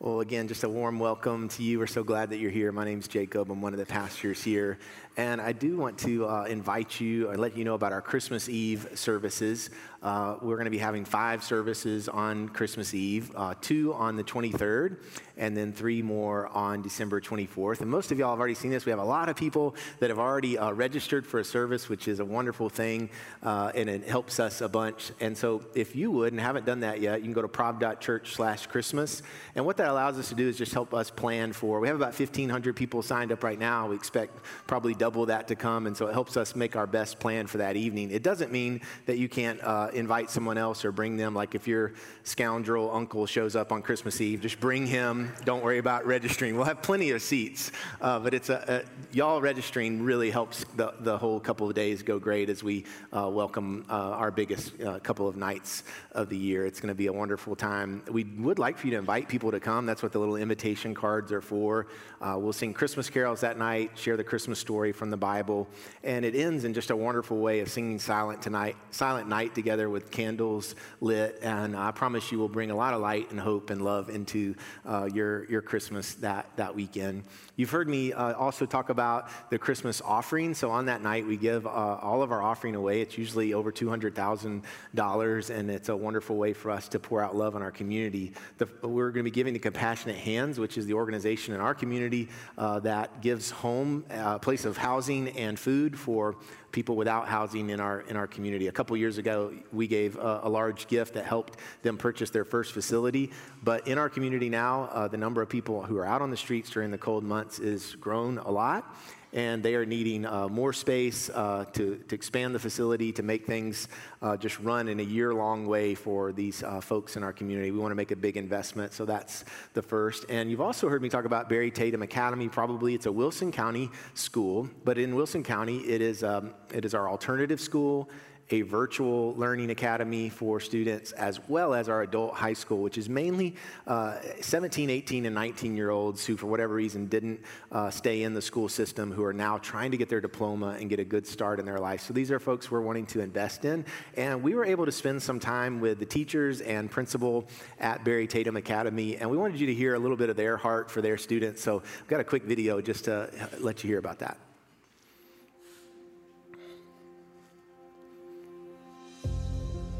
Well, again, just a warm welcome to you. We're so glad that you're here. My name's Jacob. I'm one of the pastors here. And I do want to uh, invite you and let you know about our Christmas Eve services. Uh, we're going to be having five services on Christmas Eve, uh, two on the 23rd, and then three more on December 24th. And most of y'all have already seen this. We have a lot of people that have already uh, registered for a service, which is a wonderful thing, uh, and it helps us a bunch. And so if you would and haven't done that yet, you can go to prov.church slash Christmas. And what that allows us to do is just help us plan for, we have about 1,500 people signed up right now. We expect probably double that to come. And so it helps us make our best plan for that evening. It doesn't mean that you can't uh, invite someone else or bring them. Like if your scoundrel uncle shows up on Christmas Eve, just bring him. Don't worry about registering. We'll have plenty of seats. Uh, but it's a, a, y'all registering really helps the, the whole couple of days go great as we uh, welcome uh, our biggest uh, couple of nights of the year. It's going to be a wonderful time. We would like for you to invite people to come. That's what the little invitation cards are for. Uh, we'll sing Christmas carols that night, share the Christmas story from the Bible, and it ends in just a wonderful way of singing silent tonight, silent night together with candles lit. And I promise you will bring a lot of light and hope and love into uh, your, your Christmas that, that weekend. You've heard me uh, also talk about the Christmas offering. So on that night, we give uh, all of our offering away. It's usually over $200,000, and it's a wonderful way for us to pour out love in our community. The, we're going to be giving to Compassionate Hands, which is the organization in our community uh, that gives home, a uh, place of housing and food for people without housing in our in our community. A couple years ago, we gave a, a, large gift that helped them purchase their first facility. But in our community now, uh, the number of people who are out on the streets during the cold months is grown a lot, and they are needing uh, more space uh, to, to expand the facility to make things uh, just run in a year long way for these uh, folks in our community. We want to make a big investment, so that's the first. And you've also heard me talk about Barry Tatum Academy. Probably it's a Wilson County school, but in Wilson County, it is, um, it is our alternative school a virtual learning academy for students, as well as our adult high school, which is mainly uh, 17, 18, and 19 year olds who, for whatever reason, didn't uh, stay in the school system, who are now trying to get their diploma and get a good start in their life. So these are folks we're wanting to invest in. And we were able to spend some time with the teachers and principal at Barry Tatum Academy, and we wanted you to hear a little bit of their heart for their students. So I've got a quick video just to let you hear about that.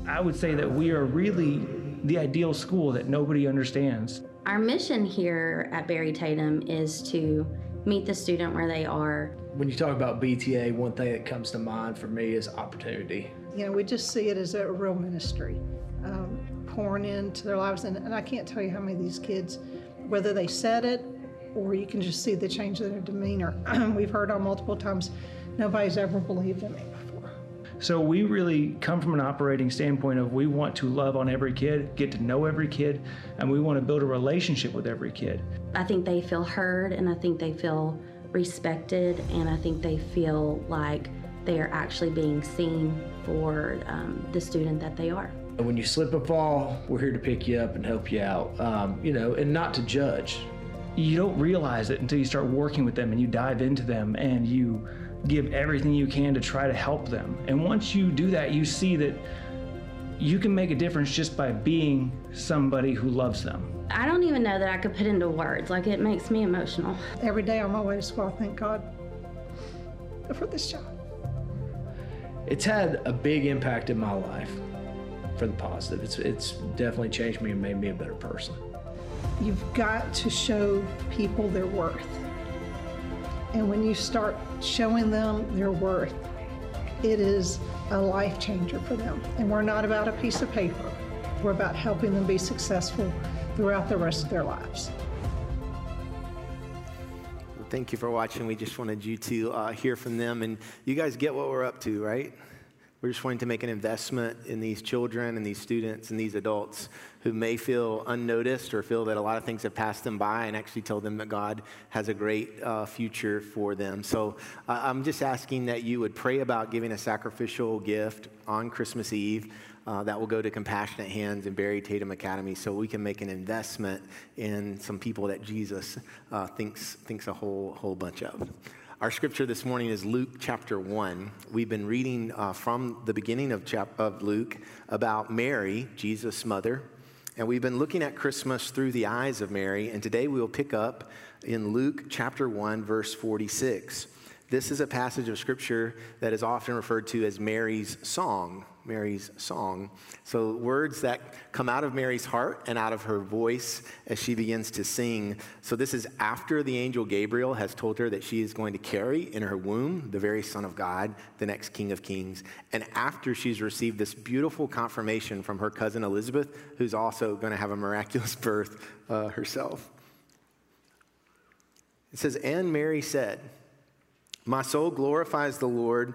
I would say that we are really the ideal school that nobody understands. Our mission here at Barry Tatum is to meet the student where they are. When you talk about BTA, one thing that comes to mind for me is opportunity. You know, we just see it as a real ministry, um, pouring into their lives. And, and I can't tell you how many of these kids, whether they said it or you can just see the change in their demeanor. We've heard on multiple times, nobody's ever believed in me so we really come from an operating standpoint of we want to love on every kid, get to know every kid, and we want to build a relationship with every kid. I think they feel heard and I think they feel respected and I think they feel like they are actually being seen for um, the student that they are. When you slip and fall, we're here to pick you up and help you out, um, you know, and not to judge. You don't realize it until you start working with them and you dive into them and you give everything you can to try to help them. And once you do that, you see that you can make a difference just by being somebody who loves them. I don't even know that I could put into words. Like it makes me emotional. Every day on my way to school, I thank God for this job. It's had a big impact in my life for the positive. It's, it's definitely changed me and made me a better person. You've got to show people their worth. And when you start showing them their worth, it is a life changer for them. And we're not about a piece of paper, we're about helping them be successful throughout the rest of their lives. Thank you for watching. We just wanted you to uh, hear from them. And you guys get what we're up to, right? We're just wanting to make an investment in these children and these students and these adults who may feel unnoticed or feel that a lot of things have passed them by and actually tell them that God has a great uh, future for them. So uh, I'm just asking that you would pray about giving a sacrificial gift on Christmas Eve. Uh, that will go to Compassionate Hands and Barry Tatum Academy so we can make an investment in some people that Jesus uh, thinks, thinks a whole, whole bunch of. Our scripture this morning is Luke chapter 1. We've been reading uh, from the beginning of, chap- of Luke about Mary, Jesus' mother, And we've been looking at Christmas through the eyes of Mary, and today we will pick up in Luke chapter 1, verse 46. This is a passage of scripture that is often referred to as Mary's song. Mary's song. So, words that come out of Mary's heart and out of her voice as she begins to sing. So, this is after the angel Gabriel has told her that she is going to carry in her womb the very Son of God, the next King of Kings. And after she's received this beautiful confirmation from her cousin Elizabeth, who's also going to have a miraculous birth uh, herself. It says, And Mary said, my soul glorifies the Lord,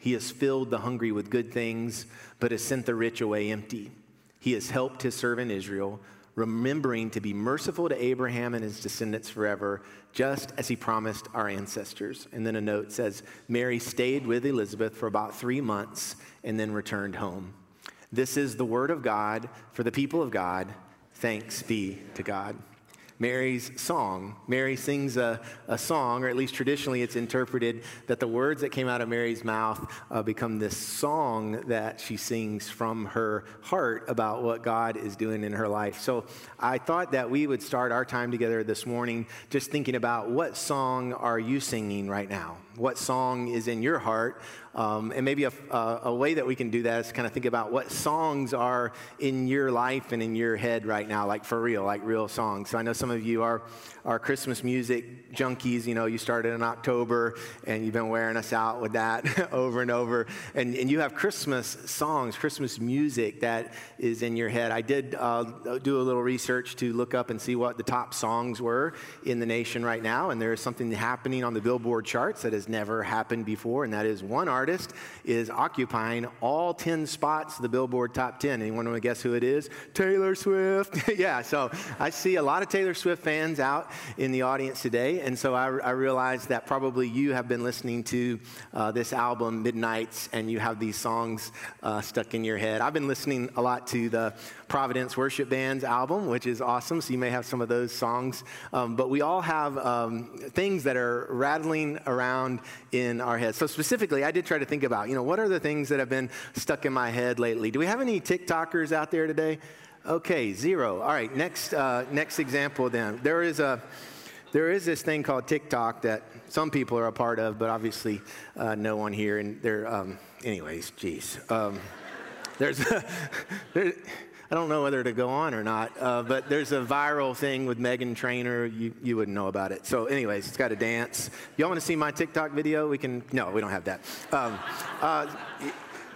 He has filled the hungry with good things, but has sent the rich away empty. He has helped his servant Israel, remembering to be merciful to Abraham and his descendants forever, just as he promised our ancestors. And then a note says Mary stayed with Elizabeth for about three months and then returned home. This is the word of God for the people of God. Thanks be to God. Mary's song. Mary sings a, a song, or at least traditionally it's interpreted that the words that came out of Mary's mouth uh, become this song that she sings from her heart about what God is doing in her life. So I thought that we would start our time together this morning just thinking about what song are you singing right now? What song is in your heart? Um, and maybe a, a, a, way that we can do that is kind of think about what songs are in your life and in your head right now, like for real, like real songs. So I know some of you are, are Christmas music junkies. You know, you started in October and you've been wearing us out with that over and over. And, and you have Christmas songs, Christmas music that is in your head. I did uh, do a little research to look up and see what the top songs were in the nation right now. And there is something happening on the Billboard charts that has never happened before, and that is one artist artist is occupying all 10 spots the Billboard Top 10. Anyone want to guess who it is? Taylor Swift. yeah, so I see a lot of Taylor Swift fans out in the audience today, and so I, I realized that probably you have been listening to uh, this album, Midnights, and you have these songs uh, stuck in your head. I've been listening a lot to the Providence Worship Band's album, which is awesome, so you may have some of those songs. Um, but we all have um, things that are rattling around in our heads. So specifically, I did try to think about, you know, what are the things that have been stuck in my head lately? Do we have any TikTokers out there today? Okay, zero. All right, next, uh, next example then. There is a, there is this thing called TikTok that some people are a part of, but obviously uh, no one here. And there, um, anyways, geez. Um, there's, a, there, I don't know whether to go on or not, uh, but there's a viral thing with Meghan Trainor. You, you wouldn't know about it. So, anyways, it's got a dance. Y'all want to see my TikTok video? We can, no, we don't have that. Um, uh,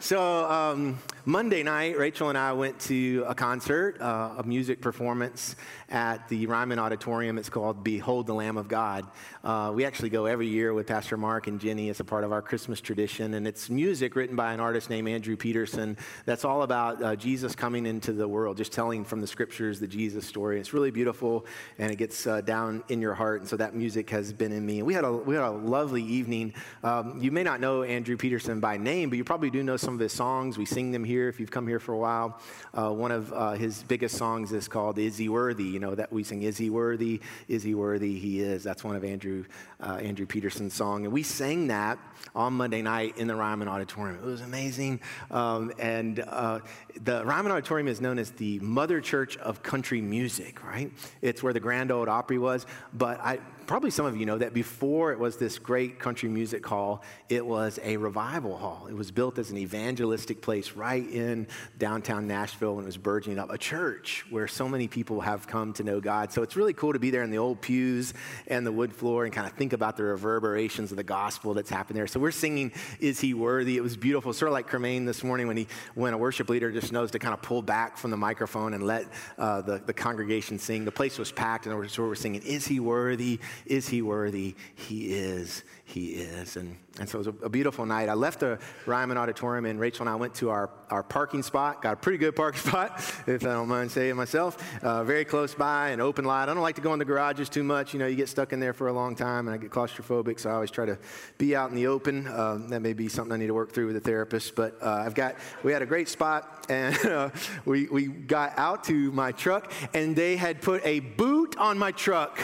so, um, Monday night, Rachel and I went to a concert, uh, a music performance at the Ryman Auditorium. It's called Behold the Lamb of God. Uh, we actually go every year with Pastor Mark and Jenny. as a part of our Christmas tradition, and it's music written by an artist named Andrew Peterson that's all about uh, Jesus coming into the world, just telling from the scriptures the Jesus story. It's really beautiful, and it gets uh, down in your heart, and so that music has been in me. We had a, we had a lovely evening. Um, you may not know Andrew Peterson by name, but you probably do know some of his songs. We sing them here here if you've come here for a while. Uh, one of uh, his biggest songs is called Is He Worthy? You know, that we sing, Is He Worthy? Is He Worthy? He is. That's one of Andrew, uh, Andrew Peterson's song. And we sang that on Monday night in the Ryman Auditorium. It was amazing. Um, and uh, the Ryman Auditorium is known as the mother church of country music, right? It's where the Grand Ole Opry was. But I, probably some of you know that before it was this great country music hall, it was a revival hall. It was built as an evangelistic place right in downtown Nashville when it was burgeoning up, a church where so many people have come to know God. So it's really cool to be there in the old pews and the wood floor and kind of think about the reverberations of the gospel that's happened there. So we're singing, Is He Worthy? It was beautiful, sort of like Cremain this morning when, he, when a worship leader just knows to kind of pull back from the microphone and let uh, the, the congregation sing. The place was packed, and so we're singing, Is He Worthy? Is he worthy? He is. He is. And, and so it was a, a beautiful night. I left the Ryman Auditorium, and Rachel and I went to our, our parking spot. Got a pretty good parking spot, if I don't mind saying myself. Uh, very close by, an open lot. I don't like to go in the garages too much. You know, you get stuck in there for a long time, and I get claustrophobic, so I always try to be out in the open. Uh, that may be something I need to work through with a therapist. But uh, I've got, we had a great spot, and uh, we, we got out to my truck, and they had put a boot on my truck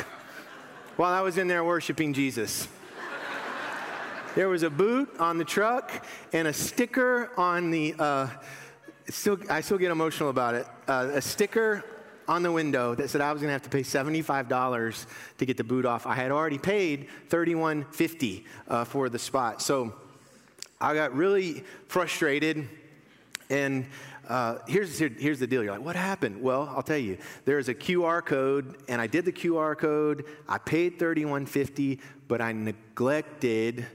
while I was in there worshiping Jesus. There was a boot on the truck and a sticker on the, uh, still, I still get emotional about it, uh, a sticker on the window that said I was going to have to pay $75 to get the boot off. I had already paid $31.50 uh, for the spot. So I got really frustrated and uh, here's, here, here's the deal. You're like, what happened? Well, I'll tell you. There's a QR code, and I did the QR code. I paid $31.50, but I neglected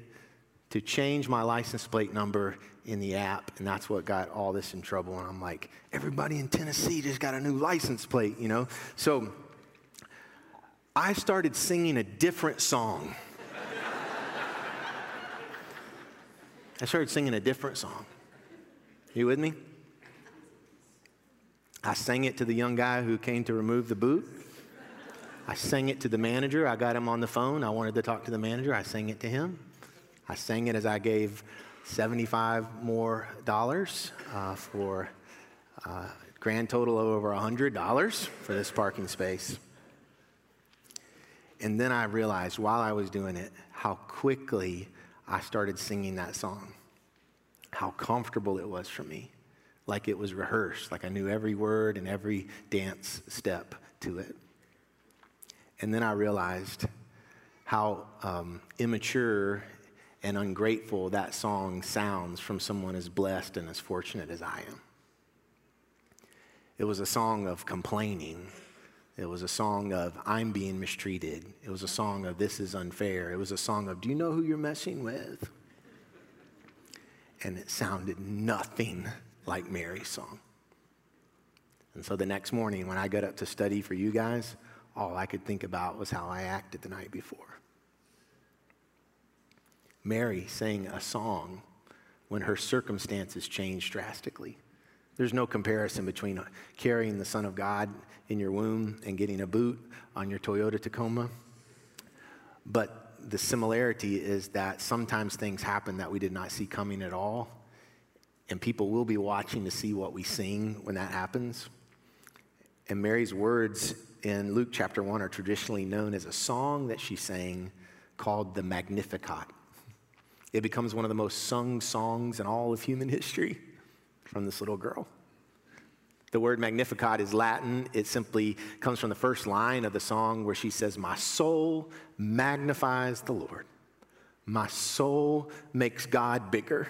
to change my license plate number in the app, and that's what got all this in trouble. And I'm like, everybody in Tennessee just got a new license plate, you know? So I started singing a different song. I started singing a different song. You with me? I sang it to the young guy who came to remove the boot. I sang it to the manager. I got him on the phone. I wanted to talk to the manager. I sang it to him. I sang it as I gave 75 more dollars uh, for a uh, grand total of over $100 for this parking space. And then I realized while I was doing it how quickly I started singing that song, how comfortable it was for me, like it was rehearsed, like I knew every word and every dance step to it. And then I realized how um, immature and ungrateful that song sounds from someone as blessed and as fortunate as I am. It was a song of complaining. It was a song of, I'm being mistreated. It was a song of, this is unfair. It was a song of, do you know who you're messing with? And it sounded nothing like Mary's song. And so the next morning, when I got up to study for you guys, all I could think about was how I acted the night before. Mary sang a song when her circumstances changed drastically. There's no comparison between carrying the Son of God in your womb and getting a boot on your Toyota Tacoma. But the similarity is that sometimes things happen that we did not see coming at all. And people will be watching to see what we sing when that happens. And Mary's words in Luke chapter 1 are traditionally known as a song that she sang called the Magnificat. It becomes one of the most sung songs in all of human history from this little girl. The word Magnificat is Latin. It simply comes from the first line of the song where she says, My soul magnifies the Lord. My soul makes God bigger.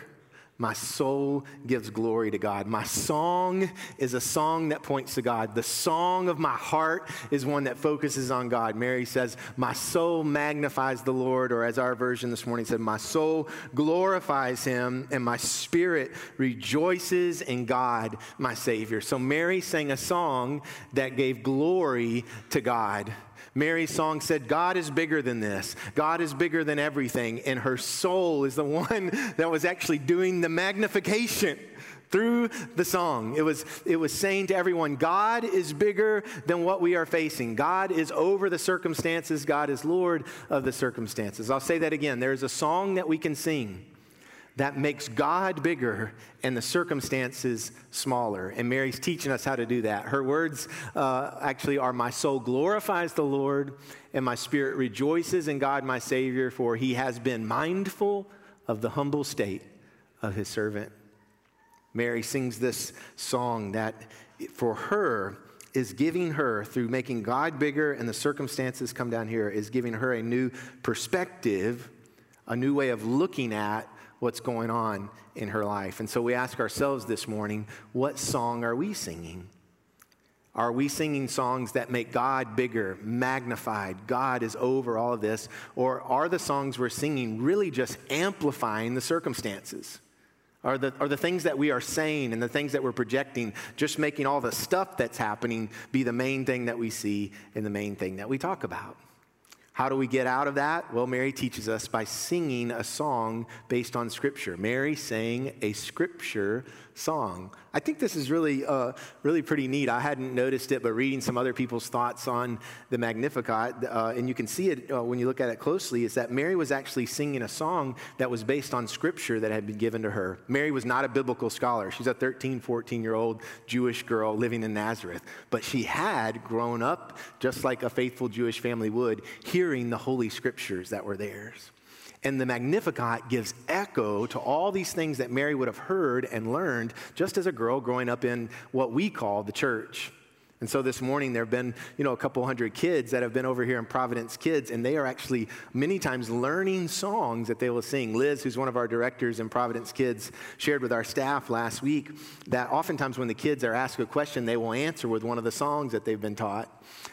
My soul gives glory to God. My song is a song that points to God. The song of my heart is one that focuses on God. Mary says, My soul magnifies the Lord, or as our version this morning said, My soul glorifies him, and my spirit rejoices in God, my Savior. So Mary sang a song that gave glory to God. Mary's song said, God is bigger than this. God is bigger than everything. And her soul is the one that was actually doing the magnification through the song. It was, it was saying to everyone, God is bigger than what we are facing. God is over the circumstances. God is Lord of the circumstances. I'll say that again. There's a song that we can sing that makes God bigger and the circumstances smaller. And Mary's teaching us how to do that. Her words uh, actually are My soul glorifies the Lord, and my spirit rejoices in God, my Savior, for he has been mindful of the humble state of his servant. Mary sings this song that for her, is giving her, through making God bigger and the circumstances come down here, is giving her a new perspective, a new way of looking at what's going on in her life. And so we ask ourselves this morning what song are we singing? Are we singing songs that make God bigger, magnified? God is over all of this? Or are the songs we're singing really just amplifying the circumstances? Are the, are the things that we are saying and the things that we're projecting just making all the stuff that's happening be the main thing that we see and the main thing that we talk about? How do we get out of that? Well, Mary teaches us by singing a song based on Scripture. Mary sang a Scripture song. I think this is really, uh, really pretty neat. I hadn't noticed it, but reading some other people's thoughts on the Magnificat, uh, and you can see it uh, when you look at it closely, is that Mary was actually singing a song that was based on Scripture that had been given to her. Mary was not a biblical scholar. She's a 13, 14 year old Jewish girl living in Nazareth, but she had grown up just like a faithful Jewish family would, hearing the Holy Scriptures that were theirs. And the Magnificat gives echo to all these things that Mary would have heard and learned just as a girl growing up in what we call the church. And so this morning there have been, you know, a couple hundred kids that have been over here in Providence Kids, and they are actually many times learning songs that they will sing. Liz, who's one of our directors in Providence Kids, shared with our staff last week that oftentimes when the kids are asked a question, they will answer with one of the songs that they've been taught.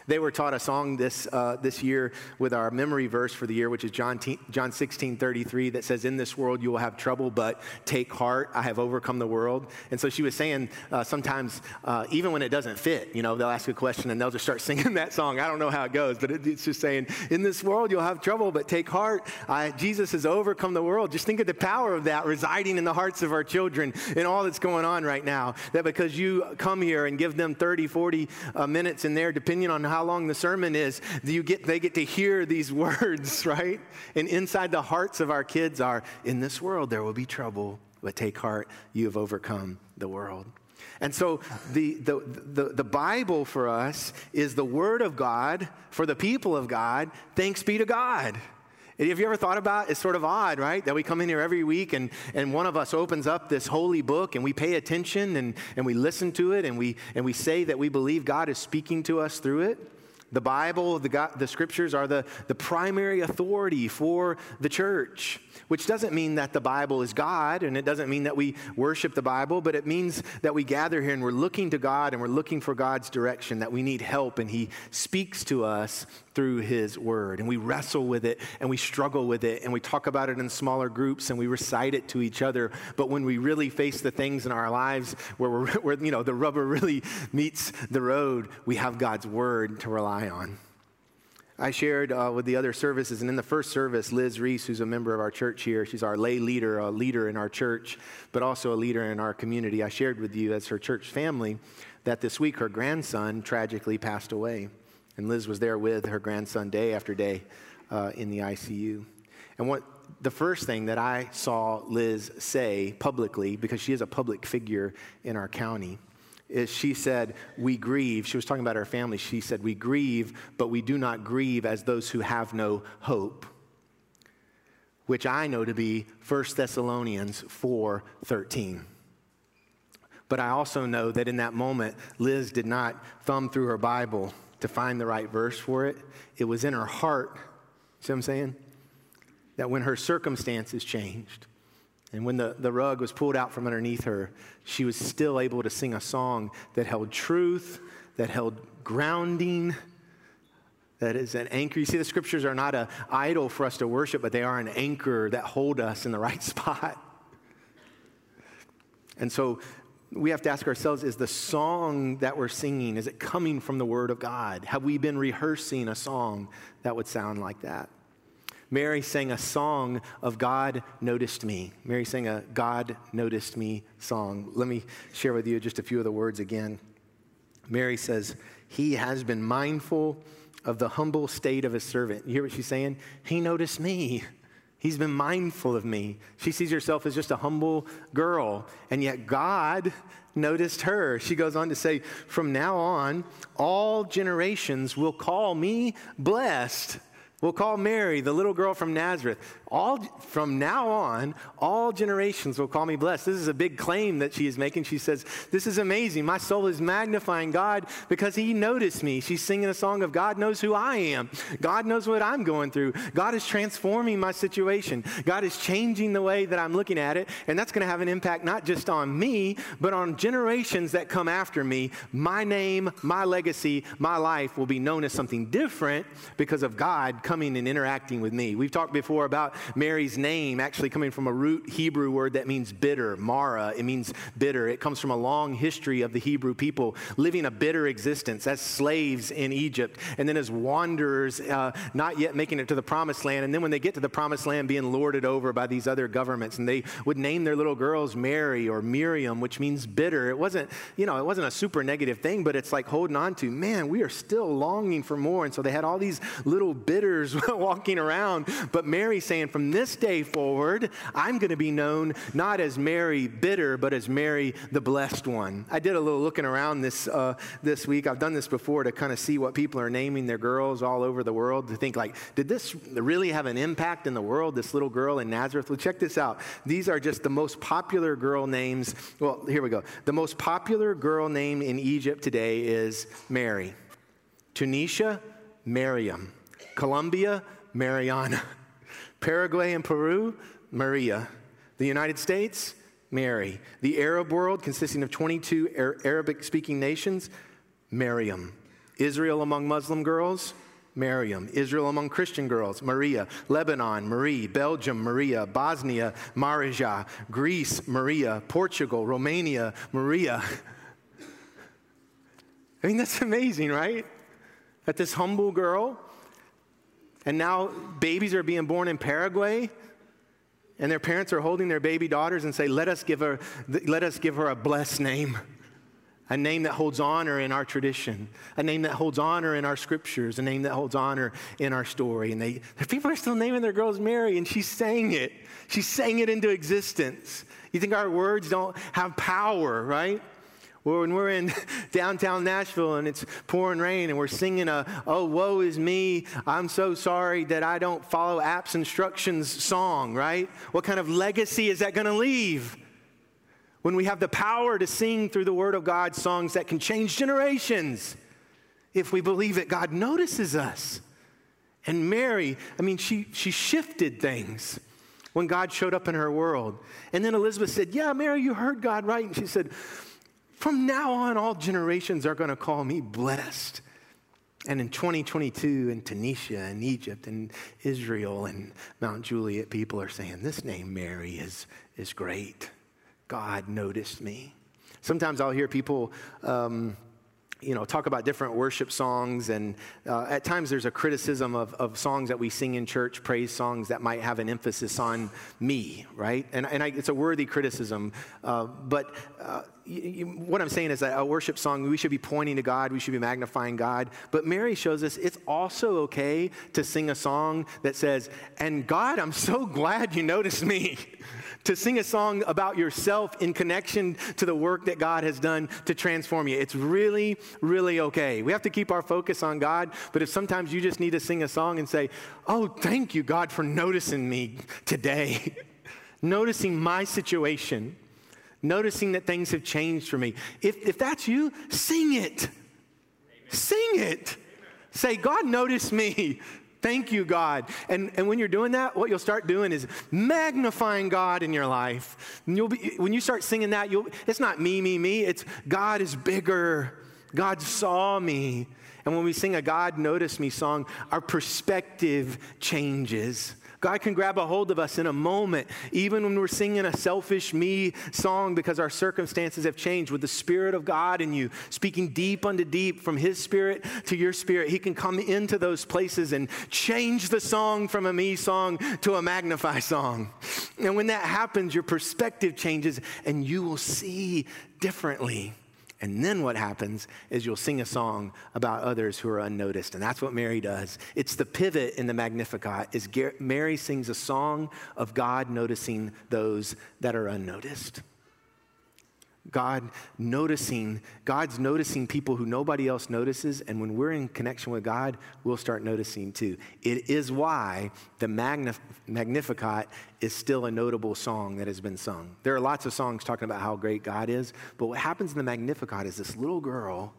They were taught a song this, uh, this year with our memory verse for the year, which is John, t- John 16 33, that says, In this world you will have trouble, but take heart, I have overcome the world. And so she was saying uh, sometimes, uh, even when it doesn't fit, you know, they'll ask a question and they'll just start singing that song. I don't know how it goes, but it, it's just saying, In this world you'll have trouble, but take heart, I, Jesus has overcome the world. Just think of the power of that residing in the hearts of our children and all that's going on right now. That because you come here and give them 30, 40 uh, minutes in there, depending on how long the sermon is, you get, they get to hear these words, right? And inside the hearts of our kids are, in this world there will be trouble, but take heart, you have overcome the world. And so the, the, the, the, Bible for us is the Word of God for the people of God. Thanks be to God. Have you ever thought about it's sort of odd, right? That we come in here every week and, and one of us opens up this holy book and we pay attention and, and we listen to it and we, and we say that we believe God is speaking to us through it. The Bible, the, God, the scriptures are the, the primary authority for the church, which doesn't mean that the Bible is God, and it doesn't mean that we worship the Bible, but it means that we gather here and we're looking to God and we're looking for God's direction, that we need help, and He speaks to us through His Word. And we wrestle with it and we struggle with it, and we talk about it in smaller groups and we recite it to each other. But when we really face the things in our lives where, we're, where you know, the rubber really meets the road, we have God's Word to rely rely on. I shared uh, with the other services, and in the first service, Liz Reese, who's a member of our church here, she's our lay leader, a leader in our church, but also a leader in our community. I shared with you as her church family that this week her grandson tragically passed away. And Liz was there with her grandson day after day uh, in the ICU. And what the first thing that I saw Liz say publicly, because she is a public figure in our county, she said, We grieve. She was talking about her family. She said, We grieve, but we do not grieve as those who have no hope, which I know to be 1 Thessalonians 4 13. But I also know that in that moment, Liz did not thumb through her Bible to find the right verse for it. It was in her heart. See what I'm saying? That when her circumstances changed, and when the, the rug was pulled out from underneath her, she was still able to sing a song that held truth, that held grounding, that is an anchor. You see, the scriptures are not an idol for us to worship, but they are an anchor that hold us in the right spot. And so we have to ask ourselves is the song that we're singing is it coming from the word of god have we been rehearsing a song that would sound like that Mary sang a song of God noticed me. Mary sang a God noticed me song. Let me share with you just a few of the words again. Mary says, He has been mindful of the humble state of his servant. You hear what she's saying? He noticed me. He's been mindful of me. She sees herself as just a humble girl, and yet God noticed her. She goes on to say, From now on, all generations will call me blessed. We'll call Mary, the little girl from Nazareth. All, from now on, all generations will call me blessed. This is a big claim that she is making. She says, This is amazing. My soul is magnifying God because He noticed me. She's singing a song of God knows who I am. God knows what I'm going through. God is transforming my situation. God is changing the way that I'm looking at it. And that's going to have an impact not just on me, but on generations that come after me. My name, my legacy, my life will be known as something different because of God coming and interacting with me. We've talked before about Mary's name actually coming from a root Hebrew word that means bitter, Mara. It means bitter. It comes from a long history of the Hebrew people living a bitter existence as slaves in Egypt, and then as wanderers, uh, not yet making it to the promised land. And then when they get to the promised land, being lorded over by these other governments, and they would name their little girls Mary or Miriam, which means bitter. It wasn't, you know, it wasn't a super negative thing, but it's like holding on to, man, we are still longing for more. And so they had all these little bitters walking around. But Mary saying, from this day forward, I'm going to be known not as Mary bitter, but as Mary the blessed one. I did a little looking around this uh, this week. I've done this before to kind of see what people are naming their girls all over the world to think like, did this really have an impact in the world? This little girl in Nazareth. Well, check this out. These are just the most popular girl names. Well, here we go. The most popular girl name in Egypt today is Mary. Tunisia, Miriam. Colombia, Mariana. Paraguay and Peru, Maria. The United States, Mary. The Arab world, consisting of 22 Arabic speaking nations, Miriam. Israel among Muslim girls, Miriam. Israel among Christian girls, Maria. Lebanon, Marie. Belgium, Maria. Bosnia, Marija. Greece, Maria. Portugal, Romania, Maria. I mean, that's amazing, right? That this humble girl, and now babies are being born in Paraguay, and their parents are holding their baby daughters and say, Let us give her, let us give her a blessed name. A name that holds honor in our tradition, a name that holds honor in our scriptures, a name that holds honor in our story. And they, people are still naming their girls Mary, and she's saying it. She's saying it into existence. You think our words don't have power, right? When we're in downtown Nashville and it's pouring rain and we're singing a, oh, woe is me, I'm so sorry that I don't follow apps instructions song, right? What kind of legacy is that going to leave? When we have the power to sing through the Word of God songs that can change generations, if we believe that God notices us. And Mary, I mean, she, she shifted things when God showed up in her world. And then Elizabeth said, Yeah, Mary, you heard God right. And she said, from now on, all generations are going to call me blessed. And in 2022, in Tunisia and Egypt and Israel and Mount Juliet, people are saying, This name, Mary, is, is great. God noticed me. Sometimes I'll hear people. Um, you know, talk about different worship songs, and uh, at times there's a criticism of, of songs that we sing in church, praise songs that might have an emphasis on me, right? And, and I, it's a worthy criticism. Uh, but uh, what I'm saying is that a worship song, we should be pointing to God, we should be magnifying God. But Mary shows us it's also okay to sing a song that says, And God, I'm so glad you noticed me. to sing a song about yourself in connection to the work that God has done to transform you. It's really, really okay. We have to keep our focus on God, but if sometimes you just need to sing a song and say, Oh, thank you, God, for noticing me today, noticing my situation noticing that things have changed for me. If, if that's you, sing it. Amen. Sing it. Say, God noticed me. Thank you, God. And, and when you're doing that, what you'll start doing is magnifying God in your life. And you'll be, when you start singing that, you'll, it's not me, me, me. It's God is bigger. God saw me. And when we sing a God noticed me song, our perspective changes. God can grab a hold of us in a moment, even when we're singing a selfish me song because our circumstances have changed. With the Spirit of God in you, speaking deep unto deep from His Spirit to your spirit, He can come into those places and change the song from a me song to a magnify song. And when that happens, your perspective changes and you will see differently. And then what happens is you'll sing a song about others who are unnoticed. And that's what Mary does. It's the pivot in the Magnificat is Mary sings a song of God noticing those that are unnoticed. God noticing, God's noticing people who nobody else notices, and when we're in connection with God, we'll start noticing too. It is why the Magnif- Magnificat is still a notable song that has been sung. There are lots of songs talking about how great God is, but what happens in the Magnificat is this little girl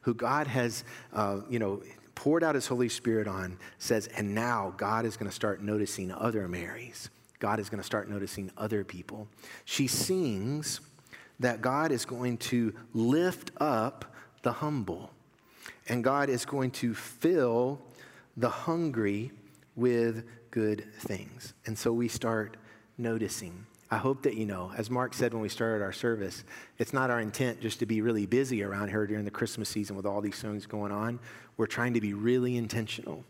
who God has, uh, you know, poured out his Holy Spirit on says, and now God is going to start noticing other Marys. God is going to start noticing other people. She sings that God is going to lift up the humble, and God is going to fill the hungry with good things. And so we start noticing. I hope that you know, as Mark said when we started our service, it's not our intent just to be really busy around here during the Christmas season with all these things going on. We're trying to be really intentional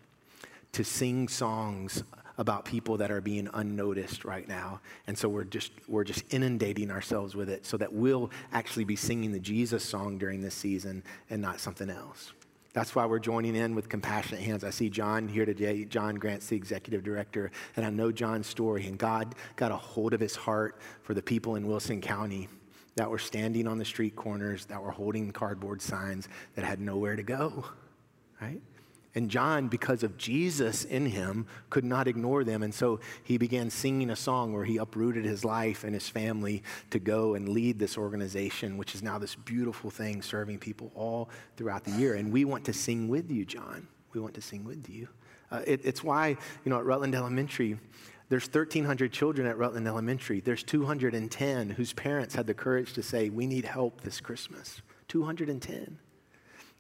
to sing songs about people that are being unnoticed right now. And so we're just we're just inundating ourselves with it so that we'll actually be singing the Jesus song during this season and not something else. That's why we're joining in with Compassionate Hands. I see John here today. John Grant's the executive director, and I know John's story. And God got a hold of his heart for the people in Wilson County that were standing on the street corners, that were holding cardboard signs that had nowhere to go, right? And John, because of Jesus in him, could not ignore them. And so he began singing a song where he uprooted his life and his family to go and lead this organization, which is now this beautiful thing serving people all throughout the year. And we want to sing with you, John. We want to sing with you. Uh, it, it's why, you know, at Rutland Elementary, there's 1,300 children at Rutland Elementary. There's 210 whose parents had the courage to say, We need help this Christmas. 210.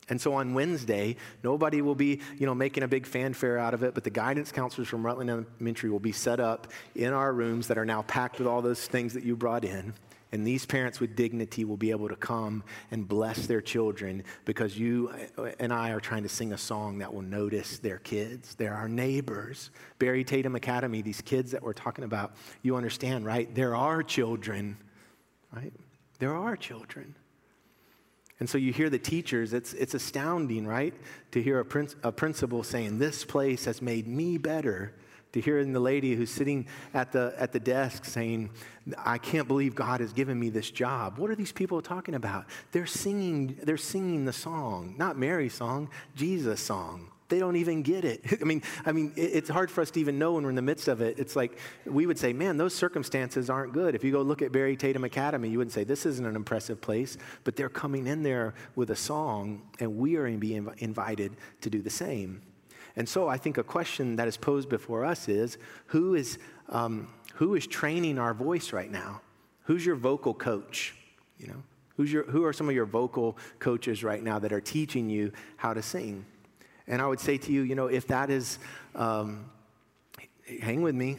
And so on Wednesday, nobody will be, you know, making a big fanfare out of it, but the guidance counselors from Rutland Elementary will be set up in our rooms that are now packed with all those things that you brought in. And these parents with dignity will be able to come and bless their children because you uh, and I are trying to sing a song that will notice their kids. They're our neighbors. Barry Tatum Academy, these kids that we're talking about, you understand, right? There are children, right? There are children. And so you hear the teachers, it's, it's astounding, right? To hear a, prin- a principal saying, This place has made me better. To hear the lady who's sitting at the, at the desk saying, I can't believe God has given me this job. What are these people talking about? They're singing, they're singing the song, not Mary's song, Jesus' song they don't even get it. I mean, I mean, it's hard for us to even know when we're in the midst of it. It's like we would say, man, those circumstances aren't good. If you go look at Barry Tatum Academy, you wouldn't say this isn't an impressive place, but they're coming in there with a song, and we are being invited to do the same. And so I think a question that is posed before us is who is, um, who is training our voice right now? Who's your vocal coach? You know, who's your, who are some of your vocal coaches right now that are teaching you how to sing? And I would say to you, you know, if that is, um, hang with me,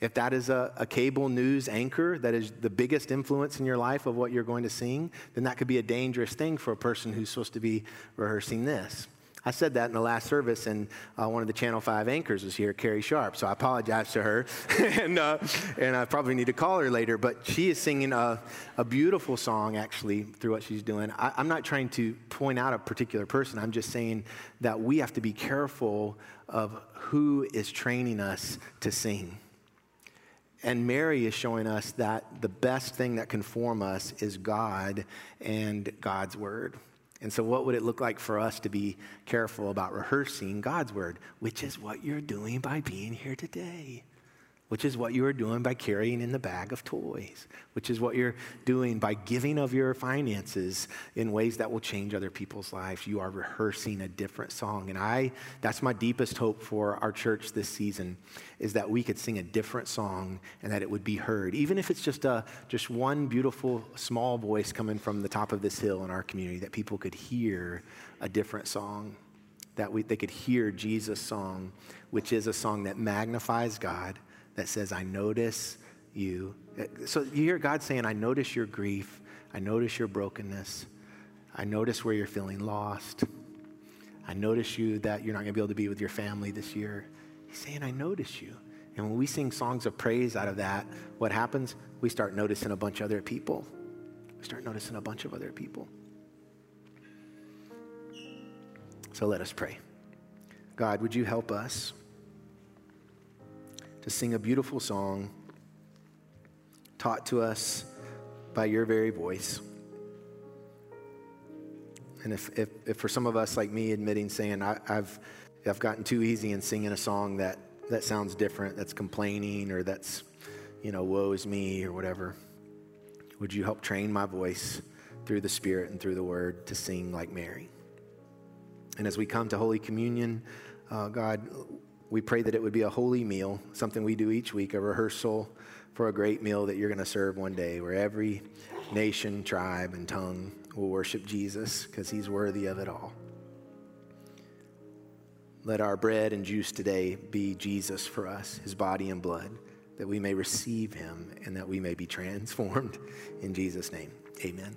if that is a, a, cable news anchor that is the biggest influence in your life of what you're going to sing, then that could be a dangerous thing for a person who's supposed to be rehearsing this. I said that in the last service, and uh, one of the Channel 5 anchors was here, Carrie Sharp. So I apologize to her, and, uh, and I probably need to call her later. But she is singing a, a beautiful song, actually, through what she's doing. I, I'm not trying to point out a particular person, I'm just saying that we have to be careful of who is training us to sing. And Mary is showing us that the best thing that can form us is God and God's Word. And so, what would it look like for us to be careful about rehearsing God's word, which is what you're doing by being here today? Which is what you are doing by carrying in the bag of toys, which is what you're doing by giving of your finances in ways that will change other people's lives. You are rehearsing a different song. And I, that's my deepest hope for our church this season, is that we could sing a different song and that it would be heard. Even if it's just a just one beautiful small voice coming from the top of this hill in our community, that people could hear a different song. That we, they could hear Jesus' song, which is a song that magnifies God, that says, I notice you. So you hear God saying, I notice your grief. I notice your brokenness. I notice where you're feeling lost. I notice you that you're not going to be able to be with your family this year. He's saying, I notice you. And when we sing songs of praise out of that, what happens? We start noticing a bunch of other people. We start noticing a bunch of other people. So let us pray. God, would you help us? To sing a beautiful song taught to us by your very voice. And if, if, if for some of us like me admitting saying I, have I've gotten too easy in singing a song that, that sounds different, that's complaining or that's, you know, woe is me or whatever, would you help train my voice through the Spirit and through the Word to sing like Mary? And as we come to Holy Communion, uh, God, we pray that it would be a holy meal, something we do each week, a rehearsal for a great meal that you're going to serve one day, where every nation, tribe, and tongue will worship Jesus because he's worthy of it all. Let our bread and juice today be Jesus for us, his body and blood, that we may receive him and that we may be transformed. In Jesus' name, amen.